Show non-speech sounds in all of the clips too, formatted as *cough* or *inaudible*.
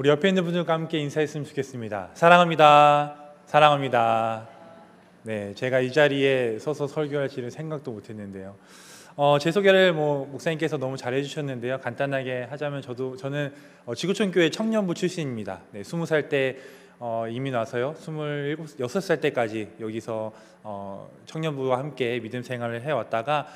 우리 옆에 있는 분들과 함께 인사했으면 좋겠습니다. 사랑합니다. 사랑합니다. 네, 제가 이 자리에 서서 설교할지는 생각도 못했는데요. 어, 제 소개를 뭐 목사님께서 너무 잘해 주셨는데요. 간단하게 하자면 저도 저는 어, 지구촌 교회 청년부 출신입니다. 네, 20살 때 어, 이민 와서요. 27, 6살 때까지 여기서 어, 청년부와 함께 믿음 생활을 해 왔다가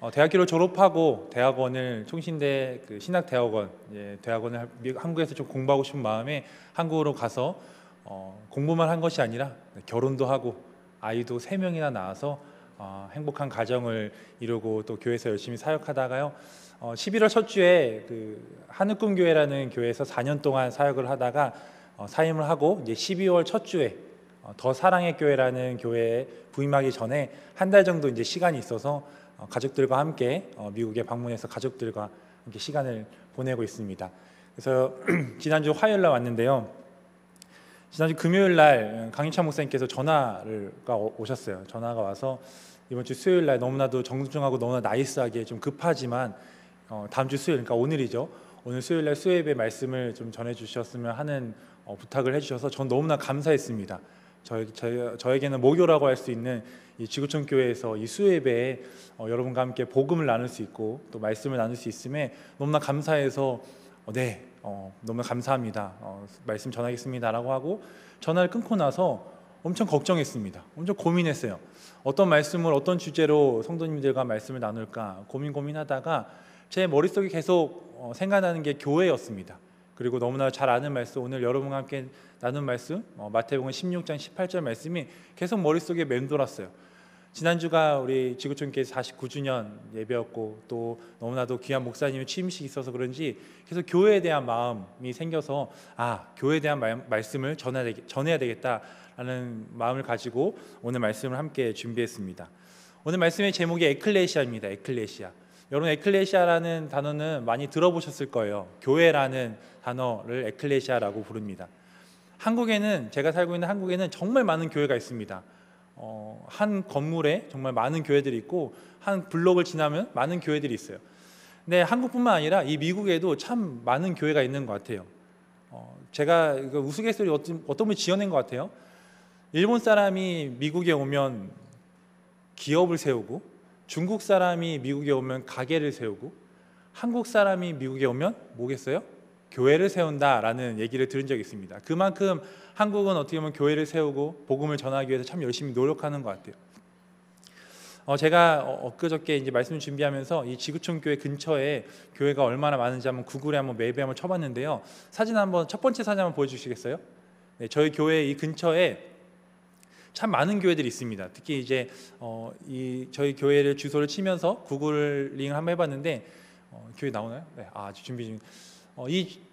어, 대학교를 졸업하고 대학원을 총신대 그 신학대학원 예, 대학원을 한국에서 좀 공부하고 싶은 마음에 한국으로 가서 어, 공부만 한 것이 아니라 결혼도 하고 아이도 세 명이나 낳아서 어, 행복한 가정을 이루고 또 교회에서 열심히 사역하다가요. 어, 11월 첫 주에 그 하늘꿈 교회라는 교회에서 4년 동안 사역을 하다가 어, 사임을 하고 이제 12월 첫 주에 어, 더 사랑의 교회라는 교회에 부임하기 전에 한 달 정도 이제 시간이 있어서 어, 가족들과 함께 어, 미국에 방문해서 가족들과 함께 시간을 보내고 있습니다. 그래서 *clears throat* 지난주 화요일 날 왔는데요. 지난주 금요일 날 강인찬 목사님께서 전화가 오셨어요. 전화가 와서 이번 주 수요일 날 너무나도 정중하고 너무나 나이스하게 좀 급하지만 어, 다음 주 수요일 그러니까 오늘이죠. 오늘 수요일 날 수요예배 말씀을 좀 전해 주셨으면 하는 어, 부탁을 해 주셔서 전 너무나 감사했습니다. 저, 저, 저에게는 모교라고 할 수 있는 이 지구촌 교회에서 이 수예배에 어, 여러분과 함께 복음을 나눌 수 있고 또 말씀을 나눌 수 있음에 너무나 감사해서 어, 네 어, 너무 감사합니다. 어, 말씀 전하겠습니다라고 하고 전화를 끊고 나서 엄청 걱정했습니다. 엄청 고민했어요. 어떤 말씀을 어떤 주제로 성도님들과 말씀을 나눌까 고민 고민하다가 제 머릿속에 계속 어, 생각나는 게 교회였습니다. 그리고 너무나 잘 아는 말씀 오늘 여러분과 함께 나눈 말씀 어, 마태복음 16장 18절 말씀이 계속 머릿속에 맴돌았어요. 지난주가 우리 지구촌교회 49주년 예배였고 또 너무나도 귀한 목사님의 취임식이 있어서 그런지 계속 교회에 대한 마음이 생겨서 아 교회에 대한 말, 전해야, 전해야 되겠다라는 마음을 가지고 오늘 말씀을 함께 준비했습니다. 오늘 말씀의 제목이 에클레시아입니다. 에클레시아. 여러분 에클레시아라는 단어는 많이 들어보셨을 거예요. 교회라는 단어를 에클레시아라고 부릅니다. 한국에는 제가 살고 있는 한국에는 정말 많은 교회가 있습니다. 어, 한 건물에 정말 많은 교회들이 있고 한 블록을 지나면 많은 교회들이 있어요. 근데 한국뿐만 아니라 이 미국에도 참 많은 교회가 있는 것 같아요. 어, 제가 우스갯소리 어떤, 어떤 분이 지어낸 것 같아요. 일본 사람이 미국에 오면 기업을 세우고 중국 사람이 미국에 오면 가게를 세우고 한국 사람이 미국에 오면 뭐겠어요? 교회를 세운다라는 얘기를 들은 적이 있습니다. 그만큼 한국은 어떻게 보면 교회를 세우고 복음을 전하기 위해서 참 열심히 노력하는 것 같아요. 어, 제가 엊그저께 이제 말씀을 준비하면서 이 지구촌 교회 근처에 교회가 얼마나 많은지 한번 구글에 한번 맵에 한번 쳐봤는데요. 사진 한번 첫 번째 사진 한번 보여주시겠어요? 네, 저희 교회 이 근처에 참 많은 교회들이 있습니다. 특히 이제 어, 이 저희 교회를 주소를 치면서 구글링을 한번 해봤는데 어, 교회 나오나요? 네, 아 준비 중. 어, 이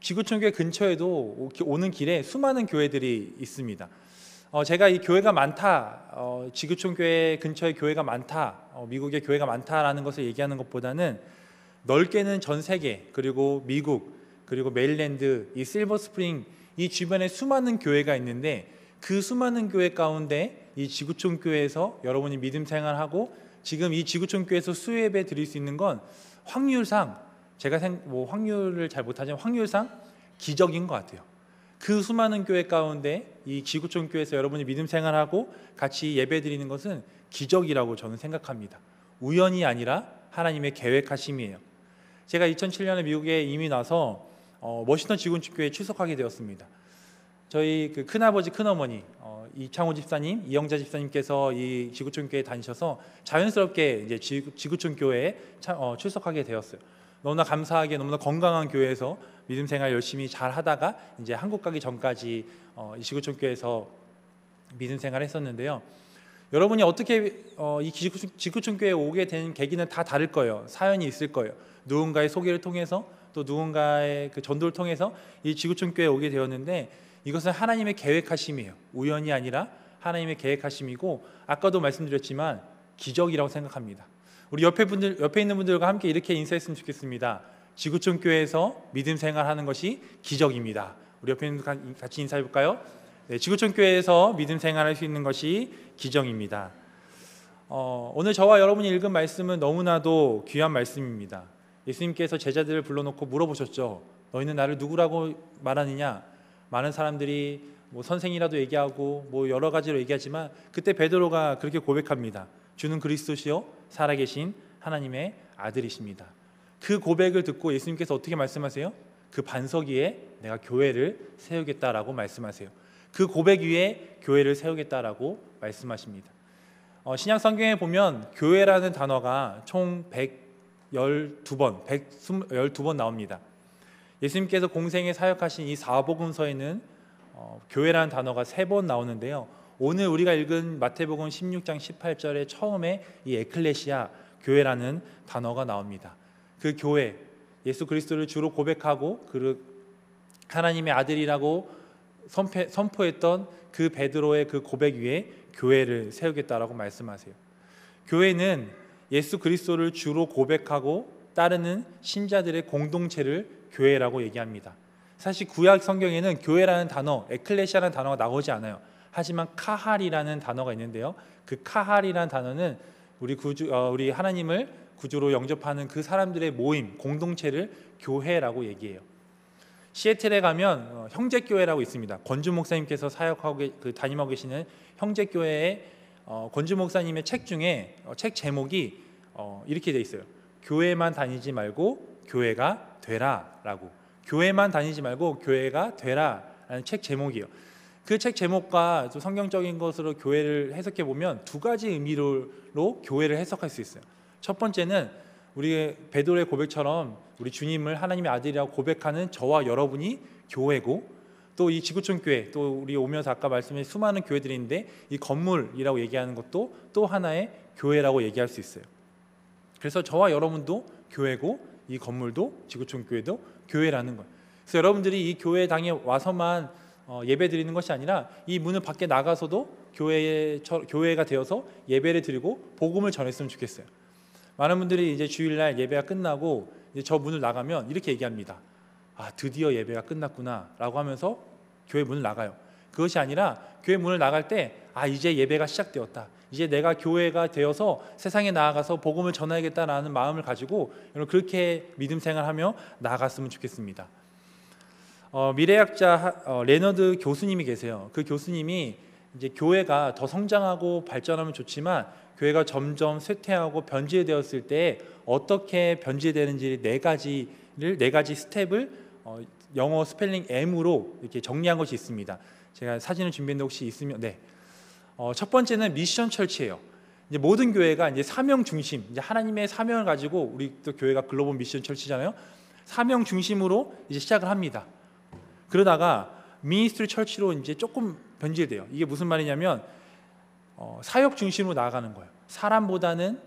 지구촌 교회 근처에도 오는 길에 수많은 교회들이 있습니다. 어, 제가 이 교회가 많다, 어, 지구촌 교회 근처에 교회가 많다, 어, 미국에 교회가 많다라는 것을 얘기하는 것보다는 넓게는 전 세계 그리고 미국 그리고 메릴랜드 이 실버 스프링 이 주변에 수많은 교회가 있는데 그 수많은 교회 가운데 이 지구촌 교회에서 여러분이 믿음 생활하고 지금 이 지구촌 교회에서 수예배 드릴 수 있는 건 확률상 제가 생, 뭐 확률을 잘 못하지만 확률상 기적인 것 같아요. 그 수많은 교회 가운데 이 지구촌 교회에서 여러분이 믿음 생활하고 같이 예배 드리는 것은 기적이라고 저는 생각합니다. 우연이 아니라 하나님의 계획하심이에요. 제가 2007년에 미국에 이민 와서 어, 워싱턴 지구촌 교회에 출석하게 되었습니다. 저희 그 큰아버지 큰어머니 어, 이창호 집사님, 이영자 집사님께서 이 지구촌 교회 다니셔서 자연스럽게 이제 지구, 촌 교회에 차, 어, 출석하게 되었어요. 너무나 감사하게 너무나 건강한 교회에서 믿음 생활 열심히 잘 하다가 이제 한국 가기 전까지 어, 이 지구촌 교회에서 믿음 생활 했었는데요. 여러분이 어떻게 어, 이 지구촌 교회에 오게 된 계기는 다 다를 거예요. 사연이 있을 거예요. 누군가의 소개를 통해서 또 누군가의 그 전도를 통해서 이 지구촌 교회에 오게 되었는데 이것은 하나님의 계획하심이에요. 우연이 아니라 하나님의 계획하심이고 아까도 말씀드렸지만 기적이라고 생각합니다. 우리 옆에 분들 옆에 있는 분들과 함께 이렇게 인사했으면 좋겠습니다. 지구촌 교회에서 믿음 생활하는 것이 기적입니다. 우리 옆에 있는 분 같이 인사해 볼까요? 네, 지구촌 교회에서 믿음 생활할 수 있는 것이 기적입니다. 어, 오늘 저와 여러분이 읽은 말씀은 너무나도 귀한 말씀입니다. 예수님께서 제자들을 불러놓고 물어보셨죠. 너희는 나를 누구라고 말하느냐? 많은 사람들이 뭐 선생이라도 얘기하고 뭐 여러 가지로 얘기하지만 그때 베드로가 그렇게 고백합니다. 주는 그리스도시요 살아계신 하나님의 아들이십니다. 그 고백을 듣고 예수님께서 어떻게 말씀하세요? 그 반석 위에 내가 교회를 세우겠다라고 말씀하세요. 그 고백 위에 교회를 세우겠다라고 말씀하십니다. 어, 신약 성경에 보면 교회라는 단어가 총 112번, 112번 나옵니다. 예수님께서 공생에 사역하신 이 사복음서에는 어, 교회라는 단어가 세번 나오는데요. 오늘 우리가 읽은 마태복음 16장 18절에 처음에 이 에클레시아 교회라는 단어가 나옵니다. 그 교회 예수 그리스도를 주로 고백하고 그 하나님의 아들이라고 선포, 선포 했던 그 베드로의 그 고백 위에 교회를 세우겠다라고 말씀하세요. 교회는 예수 그리스도를 주로 고백하고 따르는 신자들의 공동체를 교회라고 얘기합니다. 사실 구약 성경에는 교회라는 단어, 에클레시아라는 단어가 나오지 않아요. 하지만 카할이라는 단어가 있는데요. 그 카할이라는 단어는 우리 구주, 어, 우리 하나님을 구주로 영접하는 그 사람들의 모임, 공동체를 교회라고 얘기해요. 시애틀에 가면 어, 형제 교회라고 있습니다. 권주 목사님께서 사역하고 그 담임하고 계시는 형제 교회의 어, 권주 목사님의 책 중에 어, 책 제목이 어, 이렇게 돼 있어요. 교회만 다니지 말고 교회가 되라라고. 교회만 다니지 말고 교회가 되라라는 책 제목이에요. 그 책 제목과 또 성경적인 것으로 교회를 해석해 보면 두 가지 의미로 교회를 해석할 수 있어요. 첫 번째는 우리 베드로의 고백처럼 우리 주님을 하나님의 아들이라고 고백하는 저와 여러분이 교회고 또 이 지구촌 교회 또 우리 오면서 아까 말씀해 수많은 교회들인데 이 건물이라고 얘기하는 것도 또 하나의 교회라고 얘기할 수 있어요. 그래서 저와 여러분도 교회고 이 건물도 지구촌 교회도 교회라는 거예요. 그래서 여러분들이 이 교회 당에 와서만 어, 예배 드리는 것이 아니라 이 문을 밖에 나가서도 교회에 교회가 되어서 예배를 드리고 복음을 전했으면 좋겠어요. 많은 분들이 이제 주일날 예배가 끝나고 이제 저 문을 나가면 이렇게 얘기합니다. 아 드디어 예배가 끝났구나라고 하면서 교회 문을 나가요. 그것이 아니라 교회 문을 나갈 때 아 이제 예배가 시작되었다. 이제 내가 교회가 되어서 세상에 나아가서 복음을 전하겠다라는 마음을 가지고 여러분 그렇게 믿음 생활하며 나아갔으면 좋겠습니다. 어, 미래학자 어, 레너드 교수님이 계세요. 그 교수님이 이제 교회가 더 성장하고 발전하면 좋지만 교회가 점점 쇠퇴하고 변질되었을 때 어떻게 변질되는지 네 가지를 네 가지 스텝을 어, 영어 스펠링 M으로 이렇게 정리한 것이 있습니다. 제가 사진을 준비했는데 혹시 있으면 네. 어, 첫 번째는 mission church예요. 이제 모든 교회가 이제 사명 중심, 이제 하나님의 사명을 가지고 우리 또 교회가 global mission church잖아요. 사명 중심으로 이제 시작을 합니다. 그러다가 미니스트리 철치로 이제 조금 변질돼요. 이게 무슨 말이냐면 어, 사역 중심으로 나아가는 거예요. 사람보다는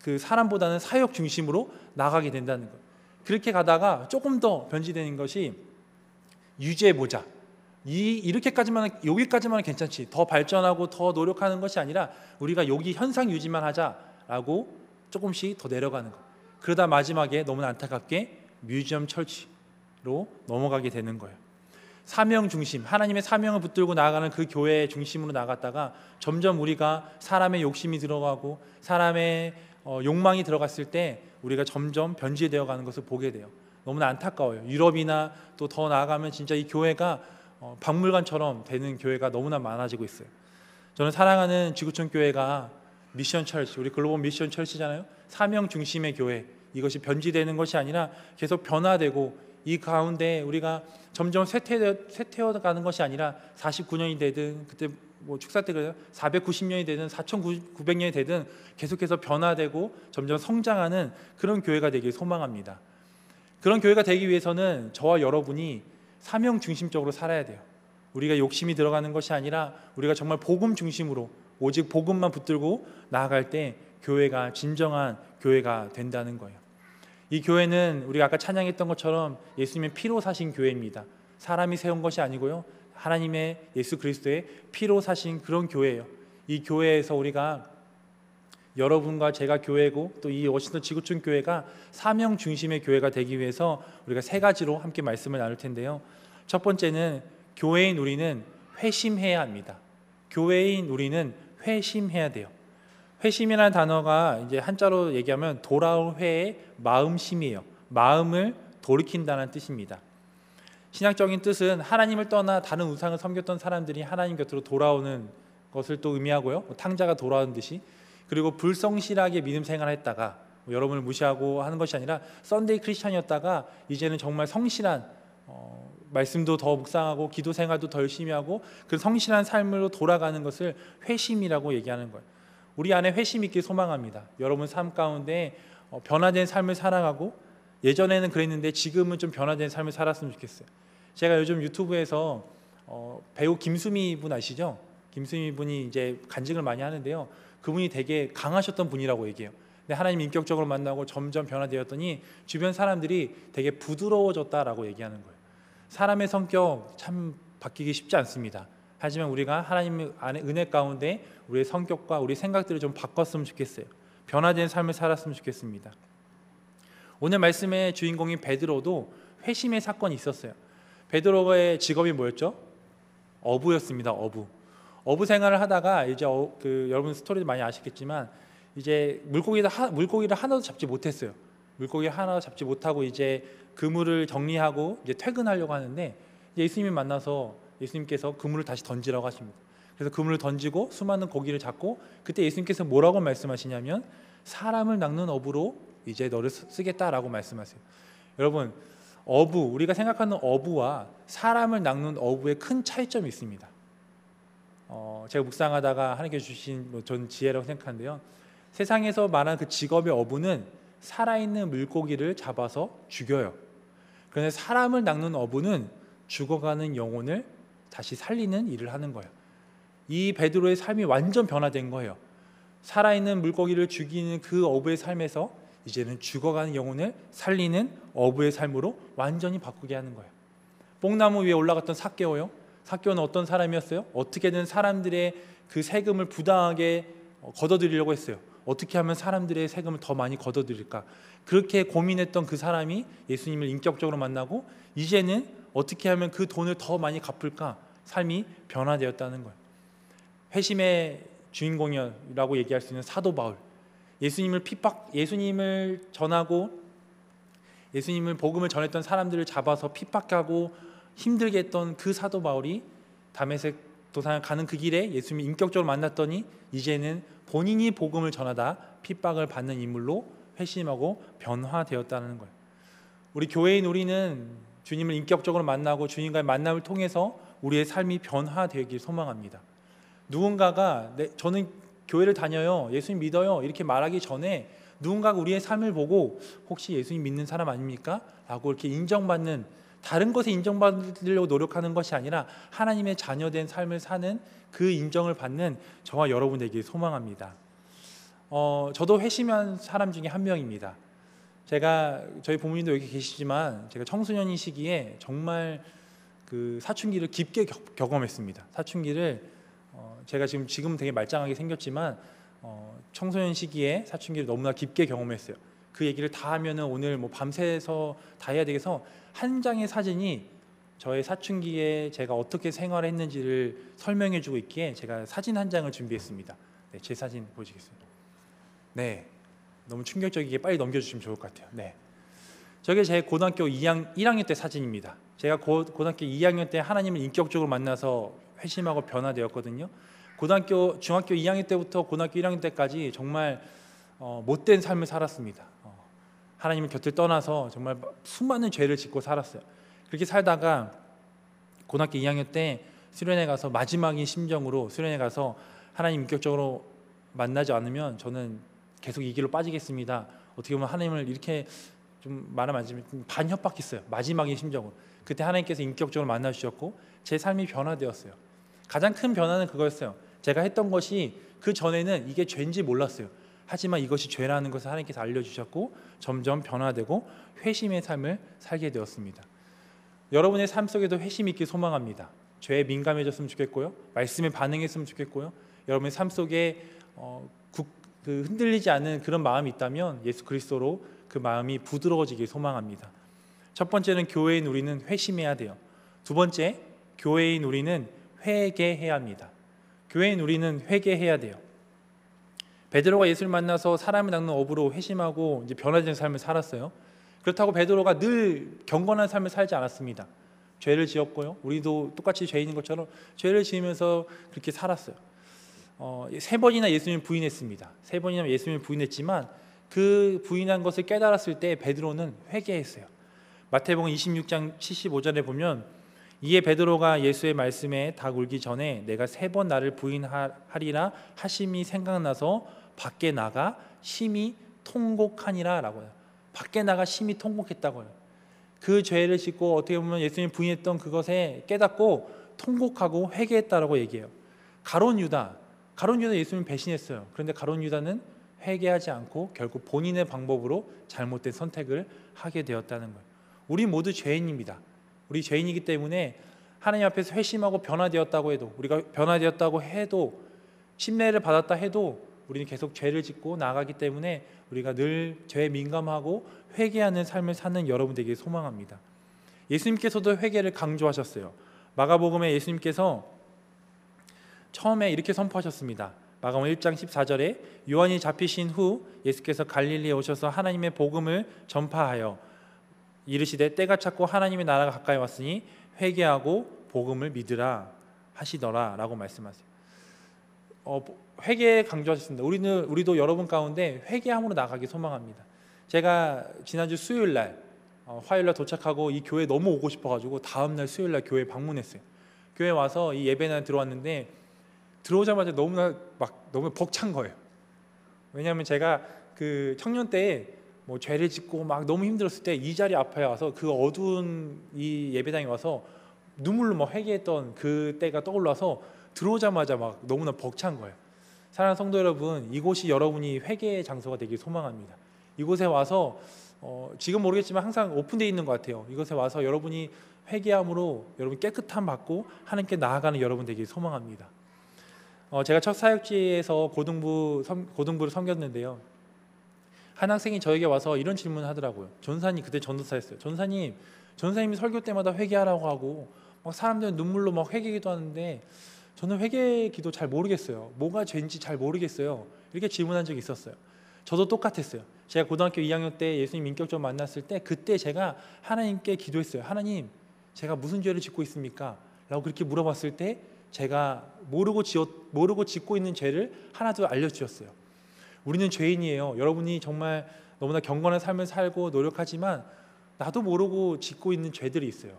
그 사람보다는 사역 중심으로 나가게 된다는 거예요. 그렇게 가다가 조금 더 변질되는 것이 유지해 보자. 이 이렇게까지만 여기까지만 괜찮지. 더 발전하고 더 노력하는 것이 아니라 우리가 여기 현상 유지만 하자라고 조금씩 더 내려가는 거. 그러다 마지막에 너무 안타깝게 뮤지엄 철치로 넘어가게 되는 거예요. 사명 중심, 하나님의 사명을 붙들고 나아가는 그 교회의 중심으로 나갔다가 점점 우리가 사람의 욕심이 들어가고 사람의 어, 욕망이 들어갔을 때 우리가 점점 변질되어 가는 것을 보게 돼요. 너무나 안타까워요. 유럽이나 또 더 나아가면 진짜 이 교회가 어, 박물관처럼 되는 교회가 너무나 많아지고 있어요. 저는 사랑하는 지구촌 교회가 미션 철치, 우리 글로벌 미션 철치잖아요. 사명 중심의 교회. 이것이 변질되는 것이 아니라 계속 변화되고 이 가운데 우리가 점점 쇠퇴, 쇠퇴어 가는 것이 아니라 49년이 되든 그때 뭐 축사 때 그래요 490년이 되든 4,900년이 되든 계속해서 변화되고 점점 성장하는 그런 교회가 되길 소망합니다. 그런 교회가 되기 위해서는 저와 여러분이 사명 중심적으로 살아야 돼요. 우리가 욕심이 들어가는 것이 아니라 우리가 정말 복음 중심으로 오직 복음만 붙들고 나아갈 때 교회가 진정한 교회가 된다는 거예요. 이 교회는 우리가 아까 찬양했던 것처럼 예수님의 피로 사신 교회입니다. 사람이 세운 것이 아니고요. 하나님의 예수 그리스도의 피로 사신 그런 교회예요. 이 교회에서 우리가 여러분과 제가 교회고 또 이 워싱턴 지구촌 교회가 사명 중심의 교회가 되기 위해서 우리가 세 가지로 함께 말씀을 나눌 텐데요. 첫 번째는 교회인 우리는 회심해야 합니다. 교회인 우리는 회심해야 돼요. 회심이라는 단어가 이제 한자로 얘기하면 돌아올 회의 마음심이에요. 마음을 돌이킨다는 뜻입니다. 신학적인 뜻은 하나님을 떠나 다른 우상을 섬겼던 사람들이 하나님 곁으로 돌아오는 것을 또 의미하고요. 뭐 탕자가 돌아오는 듯이 그리고 불성실하게 믿음 생활했다가 뭐 여러분을 무시하고 하는 것이 아니라 Sunday 크리스천이었다가 이제는 정말 성실한 어, 말씀도 더 묵상하고 기도 생활도 더 열심히 하고 그 성실한 삶으로 돌아가는 것을 회심이라고 얘기하는 거예요. 우리 안에 회심 있길 소망합니다. 여러분 삶 가운데 어, 변화된 삶을 살아가고 예전에는 그랬는데 지금은 좀 변화된 삶을 살았으면 좋겠어요. 제가 요즘 유튜브에서 어, 배우 김수미 분 아시죠? 김수미 분이 이제 간증을 많이 하는데요. 그분이 되게 강하셨던 분이라고 얘기해요. 근데 하나님 인격적으로 만나고 점점 변화되었더니 주변 사람들이 되게 부드러워졌다라고 얘기하는 거예요. 사람의 성격 참 바뀌기 쉽지 않습니다. 하지만 우리가 하나님 안에 은혜 가운데 우리의 성격과 우리 생각들을 좀 바꿨으면 좋겠어요. 변화된 삶을 살았으면 좋겠습니다. 오늘 말씀의 주인공인 베드로도 회심의 사건이 있었어요. 베드로의 직업이 뭐였죠? 어부였습니다. 어부. 어부 생활을 하다가 이제 어, 그 여러분 스토리도 많이 아시겠지만 이제 물고기를 하, 물고기를 하나도 잡지 못했어요. 물고기 하나도 잡지 못하고 이제 그물을 정리하고 이제 퇴근하려고 하는데 예수님이 만나서 예수님께서 그물을 다시 던지라고 하십니다. 그래서 그물을 던지고 수많은 고기를 잡고 그때 예수님께서 뭐라고 말씀하시냐면 사람을 낚는 어부로 이제 너를 쓰겠다라고 말씀하세요. 여러분 어부 우리가 생각하는 어부와 사람을 낚는 어부의 큰 차이점이 있습니다. 어, 제가 묵상하다가 하나님께 주신 뭐 전 지혜라고 생각하는데요. 세상에서 말하는 그 직업의 어부는 살아있는 물고기를 잡아서 죽여요. 그런데 사람을 낚는 어부는 죽어가는 영혼을 다시 살리는 일을 하는 거예요. 이 베드로의 삶이 완전 변화된 거예요. 살아있는 물고기를 죽이는 그 어부의 삶에서 이제는 죽어가는 영혼을 살리는 어부의 삶으로 완전히 바꾸게 하는 거예요. 뽕나무 위에 올라갔던 사개오요. 사개오는 어떤 사람이었어요? 어떻게든 사람들의 그 세금을 부당하게 걷어들이려고 했어요. 어떻게 하면 사람들의 세금을 더 많이 걷어들일까? 그렇게 고민했던 그 사람이 예수님을 인격적으로 만나고 이제는 어떻게 하면 그 돈을 더 많이 갚을까? 삶이 변화되었다는 거예요. 회심의 주인공이라고 얘기할 수 있는 사도 바울. 예수님을 핍박, 예수님을 전하고 예수님을 복음을 전했던 사람들을 잡아서 핍박하고 힘들게 했던 그 사도 바울이 담에색 도상을 가는 그 길에 예수님을 인격적으로 만났더니 이제는 본인이 복음을 전하다 핍박을 받는 인물로 회심하고 변화되었다는 거예요. 우리 교회인 우리는 주님을 인격적으로 만나고 주님과의 만남을 통해서 우리의 삶이 변화되길 소망합니다. 누군가가 네, 저는 교회를 다녀요. 예수님 믿어요. 이렇게 말하기 전에 누군가가 우리의 삶을 보고 혹시 예수님 믿는 사람 아닙니까? 라고 이렇게 인정받는 다른 것에 인정받으려고 노력하는 것이 아니라 하나님의 자녀된 삶을 사는 그 인정을 받는 저와 여러분 에게 소망합니다. 어, 저도 회심한 사람 중에 한 명입니다. 제가 저희 부모님도 여기 계시지만 제가 청소년인 시기에 정말 그 사춘기를 깊게 경험했습니다. 사춘기를 어, 제가 지금 지금 되게 말짱하게 생겼지만 어, 청소년 시기에 사춘기를 너무나 깊게 경험했어요. 그 얘기를 다 하면은 오늘 뭐 밤새서 다 해야 되겠어 한 장의 사진이 저의 사춘기에 제가 어떻게 생활했는지를 설명해주고 있기에 제가 사진 한 장을 준비했습니다. 네, 제 사진 보시겠어요? 네, 너무 충격적이게 빨리 넘겨주시면 좋을 것 같아요. 네, 저게 제 고등학교 2학, 1학년 때 사진입니다. 제가 고, 고등학교 2학년 때 하나님을 인격적으로 만나서 회심하고 변화되었거든요. 고등학교 중학교 2학년 때부터 고등학교 1학년 때까지 정말 어, 못된 삶을 살았습니다. 어, 하나님을 곁을 떠나서 정말 수많은 죄를 짓고 살았어요. 그렇게 살다가 고등학교 2학년 때 수련회 가서 마지막인 심정으로 수련회 가서 하나님 인격적으로 만나지 않으면 저는 계속 이 길로 빠지겠습니다. 어떻게 보면 하나님을 이렇게 좀 말하면 안 되지만 반협박했어요. 마지막인 심정으로. 그때 하나님께서 인격적으로 만나 주셨고 제 삶이 변화되었어요. 가장 큰 변화는 그거였어요. 제가 했던 것이 그 전에는 이게 죄인지 몰랐어요. 하지만 이것이 죄라는 것을 하나님께서 알려주셨고 점점 변화되고 회심의 삶을 살게 되었습니다. 여러분의 삶 속에도 회심 있길 소망합니다. 죄에 민감해졌으면 좋겠고요. 말씀에 반응했으면 좋겠고요. 여러분의 삶 속에 어, 국, 그 흔들리지 않는 그런 마음이 있다면 예수 그리스도로 그 마음이 부드러워지길 소망합니다. 첫 번째는 교회인 우리는 회심해야 돼요. 두 번째, 교회인 우리는 회개해야 합니다. 교회인 우리는 회개해야 돼요. 베드로가 예수를 만나서 사람을 낚는 업으로 회심하고 이제 변화된 삶을 살았어요. 그렇다고 베드로가 늘 경건한 삶을 살지 않았습니다. 죄를 지었고요. 우리도 똑같이 죄인인 것처럼 죄를 지으면서 그렇게 살았어요. 어, 세 번이나 예수님 부인했습니다. 세 번이나 예수님 부인했지만 그 부인한 것을 깨달았을 때 베드로는 회개했어요. 마태복음 26장 75절에 보면 이에 베드로가 예수의 말씀에 다 울기 전에 내가 세 번 나를 부인하리라 하심이 생각나서 밖에 나가 심히 통곡하니라라고 해요. 밖에 나가 심히 통곡했다고요. 그 죄를 짓고 어떻게 보면 예수님 부인했던 그것에 깨닫고 통곡하고 회개했다라고 얘기해요. 가론 유다, 가론 유다 예수님 배신했어요. 그런데 가론 유다는 회개하지 않고 결국 본인의 방법으로 잘못된 선택을 하게 되었다는 거예요. 우리 모두 죄인입니다. 우리 죄인이기 때문에 하나님 앞에서 회심하고 변화되었다고 해도 우리가 변화되었다고 해도 신뢰를 받았다 해도 우리는 계속 죄를 짓고 나가기 때문에 우리가 늘 죄에 민감하고 회개하는 삶을 사는 여러분 되기 소망합니다. 예수님께서도 회개를 강조하셨어요. 마가복음에 예수님께서 처음에 이렇게 선포하셨습니다. 마가복음 1장 14절에 요한이 잡히신 후 예수께서 갈릴리에 오셔서 하나님의 복음을 전파하여 이르시되 때가 찼고 하나님의 나라가 가까이 왔으니 회개하고 복음을 믿으라 하시더라라고 말씀하세요. 어, 회개 강조하셨습니다. 우리는 우리도 여러분 가운데 회개함으로 나가기 소망합니다. 제가 지난주 수요일 날 어, 화요일 날 도착하고 이 교회 너무 오고 싶어가지고 다음 날 수요일 날 교회 방문했어요. 교회 와서 이 예배날 들어왔는데 들어오자마자 너무나 막 너무 벅찬 거예요. 왜냐하면 제가 그 청년 때에 뭐 죄를 짓고 막 너무 힘들었을 때 이 자리 앞에 와서 그 어두운 이 예배당에 와서 눈물로 막 회개했던 그 때가 떠올라서 들어오자마자 막 너무나 벅찬 거예요. 사랑하는 성도 여러분, 이곳이 여러분이 회개의 장소가 되길 소망합니다. 이곳에 와서 어, 지금 모르겠지만 항상 오픈되어 있는 것 같아요. 이곳에 와서 여러분이 회개함으로 여러분 깨끗함 받고 하나님께 나아가는 여러분 되길 소망합니다. 어, 제가 첫 사역지에서 고등부 고등부를 섬겼는데요. 한 학생이 저에게 와서 이런 질문을 하더라고요. 전사님 그때 전도사였어요. 전사님, 전사님이 설교 때마다 회개하라고 하고 막 사람들은 눈물로 막 회개기도 하는데 저는 회개 기도 잘 모르겠어요. 뭐가 죄인지 잘 모르겠어요. 이렇게 질문한 적이 있었어요. 저도 똑같았어요. 제가 고등학교 2학년 때 예수님 인격적으로 만났을 때 그때 제가 하나님께 기도했어요. 하나님, 제가 무슨 죄를 짓고 있습니까? 라고 그렇게 물어봤을 때 제가 모르고 지었, 모르고 짓고 있는 죄를 하나도 알려 주셨어요. 우리는 죄인이에요. 여러분이 정말 너무나 경건한 삶을 살고 노력하지만 나도 모르고 짓고 있는 죄들이 있어요.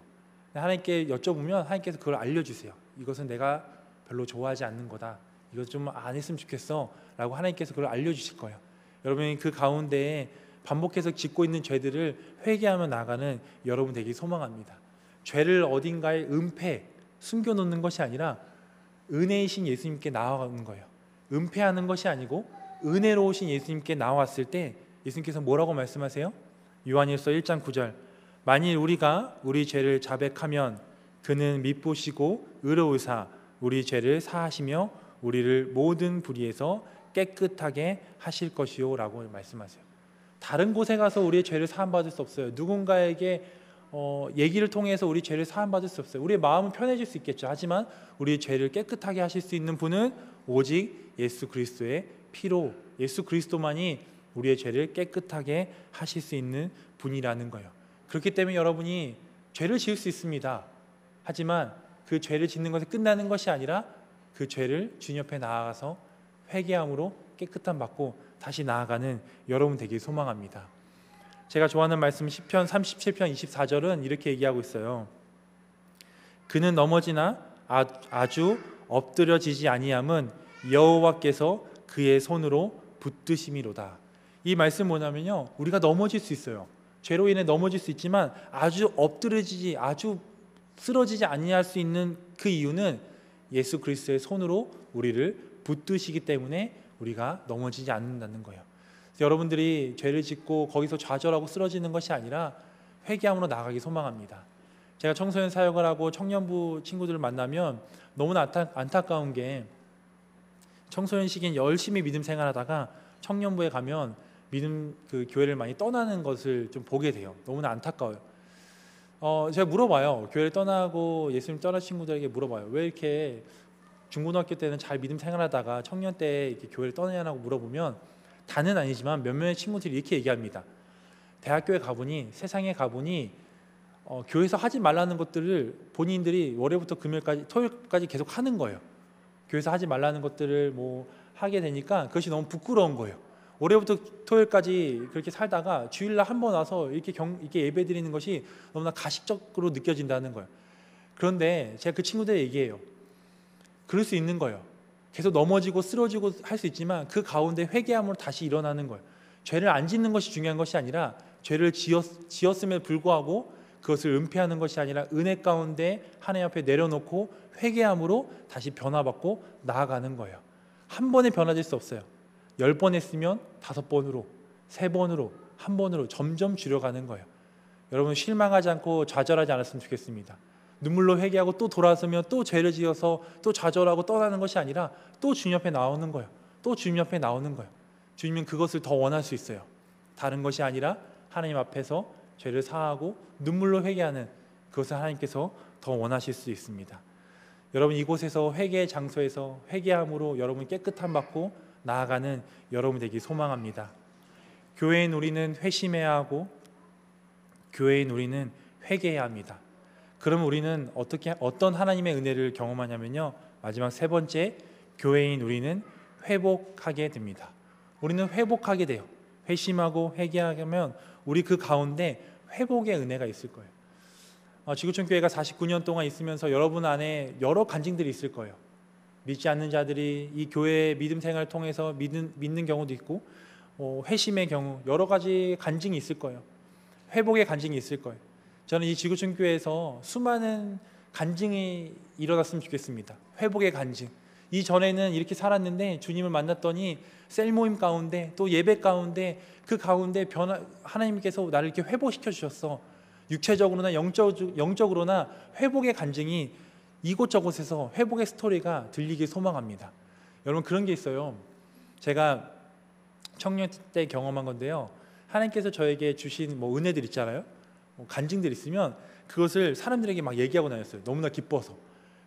하나님께 여쭤보면 하나님께서 그걸 알려주세요. 이것은 내가 별로 좋아하지 않는 거다. 이것 좀 안 했으면 좋겠어. 라고 하나님께서 그걸 알려주실 거예요. 여러분이 그 가운데 반복해서 짓고 있는 죄들을 회개하며 나가는 여러분 되기 소망합니다. 죄를 어딘가에 은폐, 숨겨놓는 것이 아니라 은혜이신 예수님께 나아가는 거예요. 은폐하는 것이 아니고 은혜로우신 예수님께 나왔을 때 예수님께서 뭐라고 말씀하세요? 요한일서 1장 9절 만일 우리가 우리 죄를 자백하면 그는 미쁘시고 의로우사 우리 죄를 사하시며 우리를 모든 불의에서 깨끗하게 하실 것이요라고 말씀하세요. 다른 곳에 가서 우리의 죄를 사함 받을 수 없어요. 누군가에게 어, 얘기를 통해서 우리 죄를 사함 받을 수 없어요. 우리의 마음은 편해질 수 있겠죠. 하지만 우리의 죄를 깨끗하게 하실 수 있는 분은 오직 예수 그리스도의 피로 예수 그리스도만이 우리의 죄를 깨끗하게 하실 수 있는 분이라는 거예요. 그렇기 때문에 여러분이 죄를 지을 수 있습니다. 하지만 그 죄를 짓는 것에 끝나는 것이 아니라 그 죄를 주님 옆에 나아가서 회개함으로 깨끗함 받고 다시 나아가는 여러분 되길 소망합니다. 제가 좋아하는 말씀 10편 37편 24절은 이렇게 얘기하고 있어요. 그는 넘어지나 아, 아주 엎드려지지 아니함은 여호와께서 그의 손으로 붙드심이로다. 이 말씀 뭐냐면요. 우리가 넘어질 수 있어요. 죄로 인해 넘어질 수 있지만 아주 엎드려지지 아주 쓰러지지 아니할 수 있는 그 이유는 예수 그리스도의 손으로 우리를 붙드시기 때문에 우리가 넘어지지 않는다는 거예요. 여러분들이 죄를 짓고 거기서 좌절하고 쓰러지는 것이 아니라 회개함으로 나가기 소망합니다. 제가 청소년 사역을 하고 청년부 친구들을 만나면 너무나 안타, 안타까운 게 청소년 시기엔 열심히 믿음 생활하다가 청년부에 가면 믿음 그 교회를 많이 떠나는 것을 좀 보게 돼요. 너무나 안타까워요. 어, 제가 물어봐요. 교회를 떠나고 예수님 떠난 친구들에게 물어봐요. 왜 이렇게 중고등학교 때는 잘 믿음 생활하다가 청년 때 이렇게 교회를 떠나냐고 물어보면 다는 아니지만 몇몇의 친구들이 이렇게 얘기합니다. 대학교에 가보니 세상에 가보니 어, 교회에서 하지 말라는 것들을 본인들이 월요일부터 금요일까지 토요일까지 계속 하는 거예요. 교회에서 하지 말라는 것들을 뭐 하게 되니까 그것이 너무 부끄러운 거예요. 월요일부터 토요일까지 그렇게 살다가 주일날 한 번 와서 이렇게 경, 이렇게 예배 드리는 것이 너무나 가식적으로 느껴진다는 거예요. 그런데 제가 그 친구들 얘기해요. 그럴 수 있는 거예요. 계속 넘어지고 쓰러지고 할 수 있지만 그 가운데 회개함으로 다시 일어나는 거예요. 죄를 안 짓는 것이 중요한 것이 아니라 죄를 지었, 지었 음에 불구하고 그것을 은폐하는 것이 아니라 은혜 가운데 하나님 앞에 내려놓고 회개함으로 다시 변화받고 나아가는 거예요. 한 번에 변화될 수 없어요. 열 번 했으면 다섯 번으로, 세 번으로, 한 번으로 점점 줄여가는 거예요. 여러분 실망하지 않고 좌절하지 않았으면 좋겠습니다. 눈물로 회개하고 또 돌아서면 또 죄를 지어서 또 좌절하고 떠나는 것이 아니라 또 주님 옆에 나오는 거예요. 또 주님 옆에 나오는 거예요. 주님은 그것을 더 원할 수 있어요. 다른 것이 아니라 하나님 앞에서 죄를 사하고 눈물로 회개하는 그것을 하나님께서 더 원하실 수 있습니다. 여러분 이곳에서 회개의 장소에서 회개함으로 여러분 깨끗함 받고 나아가는 여러분 되기 소망합니다. 교회인 우리는 회심해야 하고 교회인 우리는 회개해야 합니다. 그럼 우리는 어떻게 어떤 하나님의 은혜를 경험하냐면요. 마지막 세 번째 교회인 우리는 회복하게 됩니다. 우리는 회복하게 돼요. 회심하고 회개하면 우리 그 가운데 회복의 은혜가 있을 거예요. 어, 지구촌 교회가 49년 동안 있으면서 여러분 안에 여러 간증들이 있을 거예요. 믿지 않는 자들이 이 교회의 믿음 생활을 통해서 믿는, 믿는 경우도 있고 어, 회심의 경우 여러 가지 간증이 있을 거예요. 회복의 간증이 있을 거예요. 저는 이 지구촌 교회에서 수많은 간증이 일어났으면 좋겠습니다. 회복의 간증. 이 전에는 이렇게 살았는데 주님을 만났더니 셀 모임 가운데 또 예배 가운데 그 가운데 변화 하나님께서 나를 이렇게 회복시켜 주셨어. 육체적으로나 영적, 영적으로나 회복의 간증이 이곳저곳에서 회복의 스토리가 들리길 소망합니다. 여러분 그런 게 있어요. 제가 청년 때 경험한 건데요. 하나님께서 저에게 주신 뭐 은혜들 있잖아요. 뭐 간증들 있으면 그것을 사람들에게 막 얘기하고 다녔어요. 너무나 기뻐서.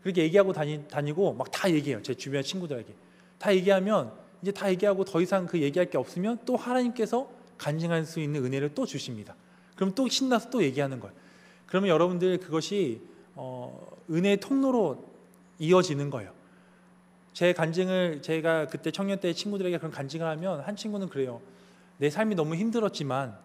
그렇게 얘기하고 다니, 다니고 막 다 얘기해요. 제 주변 친구들에게. 다 얘기하면 이제 다 얘기하고 더 이상 그 얘기할 게 없으면 또 하나님께서 간증할 수 있는 은혜를 또 주십니다. 그럼 또 신나서 또 얘기하는 거예요. 그러면 여러분들 그것이 어, 은혜의 통로로 이어지는 거예요. 제 간증을 제가 그때 청년 때 친구들에게 그런 간증을 하면 한 친구는 그래요. 내 삶이 너무 힘들었지만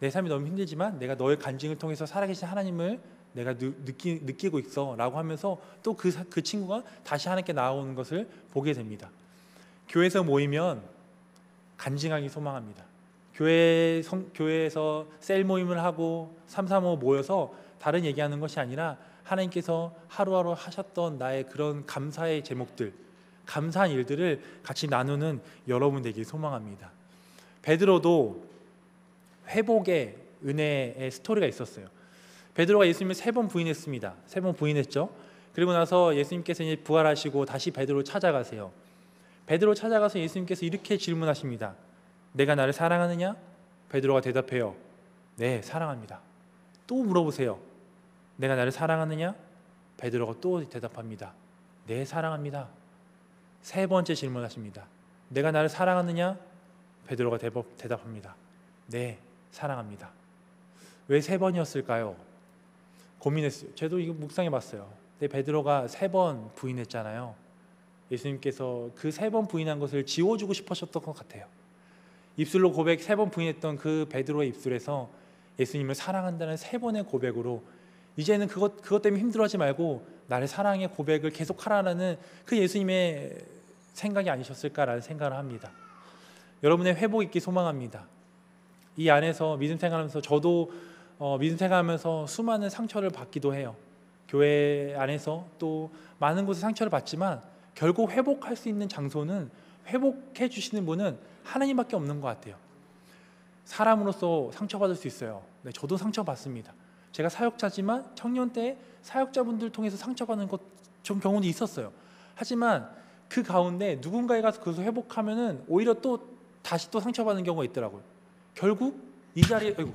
내 삶이 너무 힘들지만 내가 너의 간증을 통해서 살아계신 하나님을 내가 느끼, 느끼고 있어 라고 하면서 또 그 그 친구가 다시 하나님께 나오는 것을 보게 됩니다. 교회에서 모이면 간증하기 소망합니다. 교회 성, 교회에서 셀 모임을 하고 삼삼오 모여서 다른 얘기하는 것이 아니라 하나님께서 하루하루 하셨던 나의 그런 감사의 제목들, 감사한 일들을 같이 나누는 여러분 되길 소망합니다. 베드로도 회복의 은혜의 스토리가 있었어요. 베드로가 예수님을 세 번 부인했습니다. 세 번 부인했죠. 그리고 나서 예수님께서 이제 부활하시고 다시 베드로 찾아가세요. 베드로 찾아가서 예수님께서 이렇게 질문하십니다. 내가 나를 사랑하느냐? 베드로가 대답해요. 네, 사랑합니다. 또 물어보세요. 내가 나를 사랑하느냐? 베드로가 또 대답합니다. 네, 사랑합니다. 세 번째 질문하십니다. 내가 나를 사랑하느냐? 베드로가 대답합니다. 네, 사랑합니다. 왜 세 번이었을까요? 고민했어요. 저도 이거 묵상해 봤어요. 근데 베드로가 세 번 부인했잖아요. 예수님께서 그 세 번 부인한 것을 지워주고 싶으셨던 것 같아요. 입술로 고백 세 번 부인했던 그 베드로의 입술에서 예수님을 사랑한다는 세 번의 고백으로 이제는 그것 그것 때문에 힘들어하지 말고 나를 사랑의 고백을 계속하라는 그 예수님의 생각이 아니셨을까라는 생각을 합니다. 여러분의 회복 있기 소망합니다. 이 안에서 믿음 생활하면서 저도 어, 믿음 생활하면서 수많은 상처를 받기도 해요. 교회 안에서 또 많은 곳에 상처를 받지만 결국 회복할 수 있는 장소는 회복해 주시는 분은 하나님밖에 없는 것 같아요. 사람으로서 상처받을 수 있어요. 네, 저도 상처받습니다. 제가 사역자지만 청년 때 사역자분들 통해서 상처받는 것 좀 경우도 있었어요. 하지만 그 가운데 누군가에 가서 그것을 회복하면은 오히려 또 다시 또 상처받는 경우가 있더라고요. 결국 이 자리에 아이고,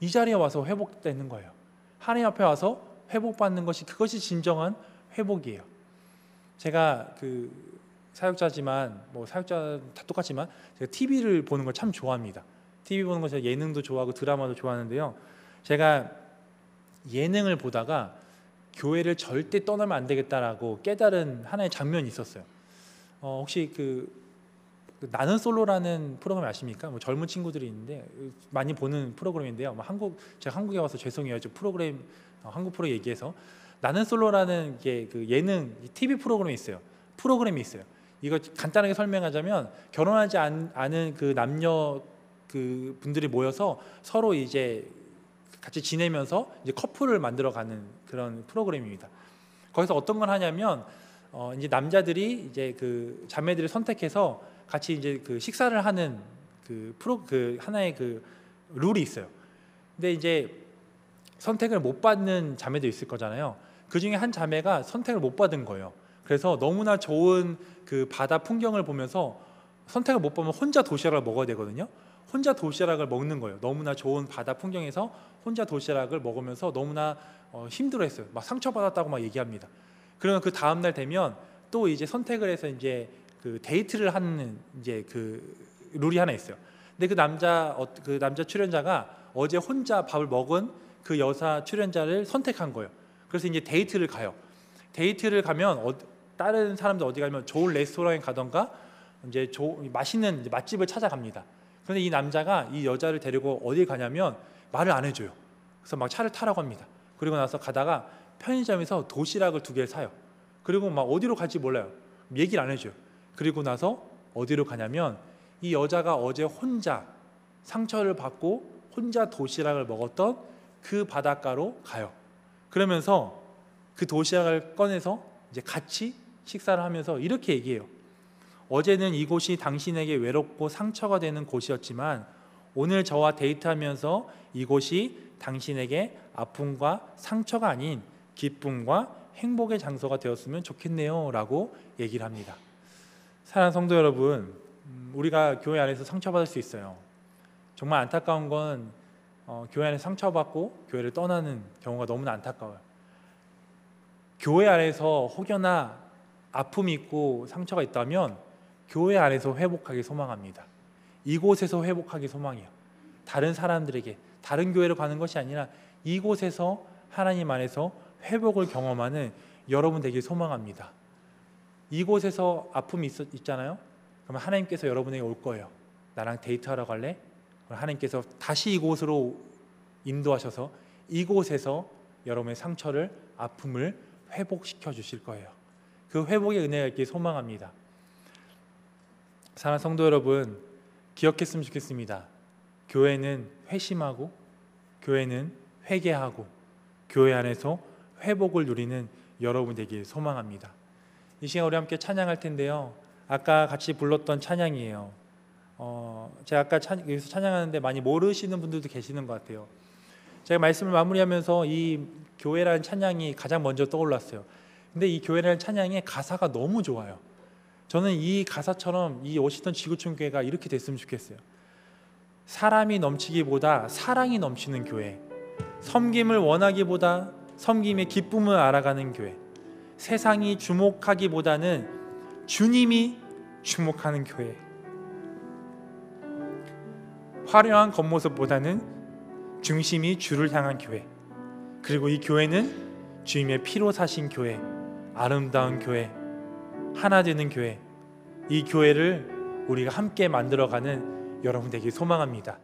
이 자리에 와서 회복되는 거예요. 하나님 앞에 와서 회복받는 것이 그것이 진정한 회복이에요. 제가 그 사역자지만 뭐 사역자 다 똑같지만 제가 TV를 보는 걸 참 좋아합니다. TV 보는 거 제가 예능도 좋아하고 드라마도 좋아하는데요. 제가 예능을 보다가 교회를 절대 떠나면 안 되겠다라고 깨달은 하나의 장면이 있었어요. 어, 혹시 그, 그 나는 솔로라는 프로그램 아십니까? 뭐 젊은 친구들이 있는데 많이 보는 프로그램인데요. 뭐 한국 제가 한국에 와서 죄송해요. 저 프로그램 어, 한국 프로 얘기해서 나는 솔로라는 게 그 예능 TV 프로그램이 있어요. 프로그램이 있어요. 이거 간단하게 설명하자면 결혼하지 않, 않은 그 남녀 그 분들이 모여서 서로 이제 같이 지내면서 이제 커플을 만들어가는 그런 프로그램입니다. 거기서 어떤 걸 하냐면 어 이제 남자들이 이제 그 자매들을 선택해서 같이 이제 그 식사를 하는 그 프로 그 하나의 그 룰이 있어요. 근데 이제 선택을 못 받는 자매도 있을 거잖아요. 그 중에 한 자매가 선택을 못 받은 거예요. 그래서 너무나 좋은 그 바다 풍경을 보면서 선택을 못 받으면 혼자 도시락을 먹어야 되거든요. 혼자 도시락을 먹는 거예요. 너무나 좋은 바다 풍경에서 혼자 도시락을 먹으면서 너무나 어, 힘들어했어요. 막 상처받았다고 막 얘기합니다. 그러면 그 다음 날 되면 또 이제 선택을 해서 이제 그 데이트를 하는 이제 그 룰이 하나 있어요. 근데 그 남자 어, 그 남자 출연자가 어제 혼자 밥을 먹은 그 여자 출연자를 선택한 거예요. 그래서 이제 데이트를 가요. 데이트를 가면 어, 다른 사람들 어디 가면 좋은 레스토랑에 가던가 이제 조, 맛있는 이제 맛집을 찾아갑니다. 그런데 이 남자가 이 여자를 데리고 어디 가냐면 말을 안 해줘요. 그래서 막 차를 타라고 합니다. 그리고 나서 가다가 편의점에서 도시락을 두 개를 사요. 그리고 막 어디로 갈지 몰라요. 얘기를 안 해줘요. 그리고 나서 어디로 가냐면 이 여자가 어제 혼자 상처를 받고 혼자 도시락을 먹었던 그 바닷가로 가요. 그러면서 그 도시락을 꺼내서 이제 같이 식사를 하면서 이렇게 얘기해요. 어제는 이곳이 당신에게 외롭고 상처가 되는 곳이었지만 오늘 저와 데이트하면서 이곳이 당신에게 아픔과 상처가 아닌 기쁨과 행복의 장소가 되었으면 좋겠네요 라고 얘기를 합니다. 사랑하는 성도 여러분, 음, 우리가 교회 안에서 상처받을 수 있어요. 정말 안타까운 건 어, 교회 안에 상처받고 교회를 떠나는 경우가 너무나 안타까워요. 교회 안에서 혹여나 아픔이 있고 상처가 있다면 교회 안에서 회복하기 소망합니다. 이곳에서 회복하기 소망이요. 다른 사람들에게 다른 교회로 가는 것이 아니라 이곳에서 하나님 안에서 회복을 경험하는 여러분 되길 소망합니다. 이곳에서 아픔이 있, 있잖아요. 그러면 하나님께서 여러분에게 올 거예요. 나랑 데이트하러 갈래? 하나님께서 다시 이곳으로 인도하셔서 이곳에서 여러분의 상처를 아픔을 회복시켜 주실 거예요. 그 회복의 은혜가 있길 소망합니다. 사랑하는 성도 여러분, 기억했으면 좋겠습니다. 교회는 회심하고 교회는 회개하고 교회 안에서 회복을 누리는 여러분 되길 소망합니다. 이 시간 우리 함께 찬양할 텐데요. 아까 같이 불렀던 찬양이에요. 어, 제가 아까 찬, 여기서 찬양하는데 많이 모르시는 분들도 계시는 것 같아요. 제가 말씀을 마무리하면서 이 교회라는 찬양이 가장 먼저 떠올랐어요. 근데 이 교회라는 찬양의 가사가 너무 좋아요. 저는 이 가사처럼 이 워싱턴 지구촌 교회가 이렇게 됐으면 좋겠어요. 사람이 넘치기보다 사랑이 넘치는 교회. 섬김을 원하기보다 섬김의 기쁨을 알아가는 교회. 세상이 주목하기보다는 주님이 주목하는 교회. 화려한 겉모습보다는 중심이 주를 향한 교회. 그리고 이 교회는 주님의 피로 사신 교회, 아름다운 교회, 하나 되는 교회. 이 교회를 우리가 함께 만들어가는 여러분 되길 소망합니다.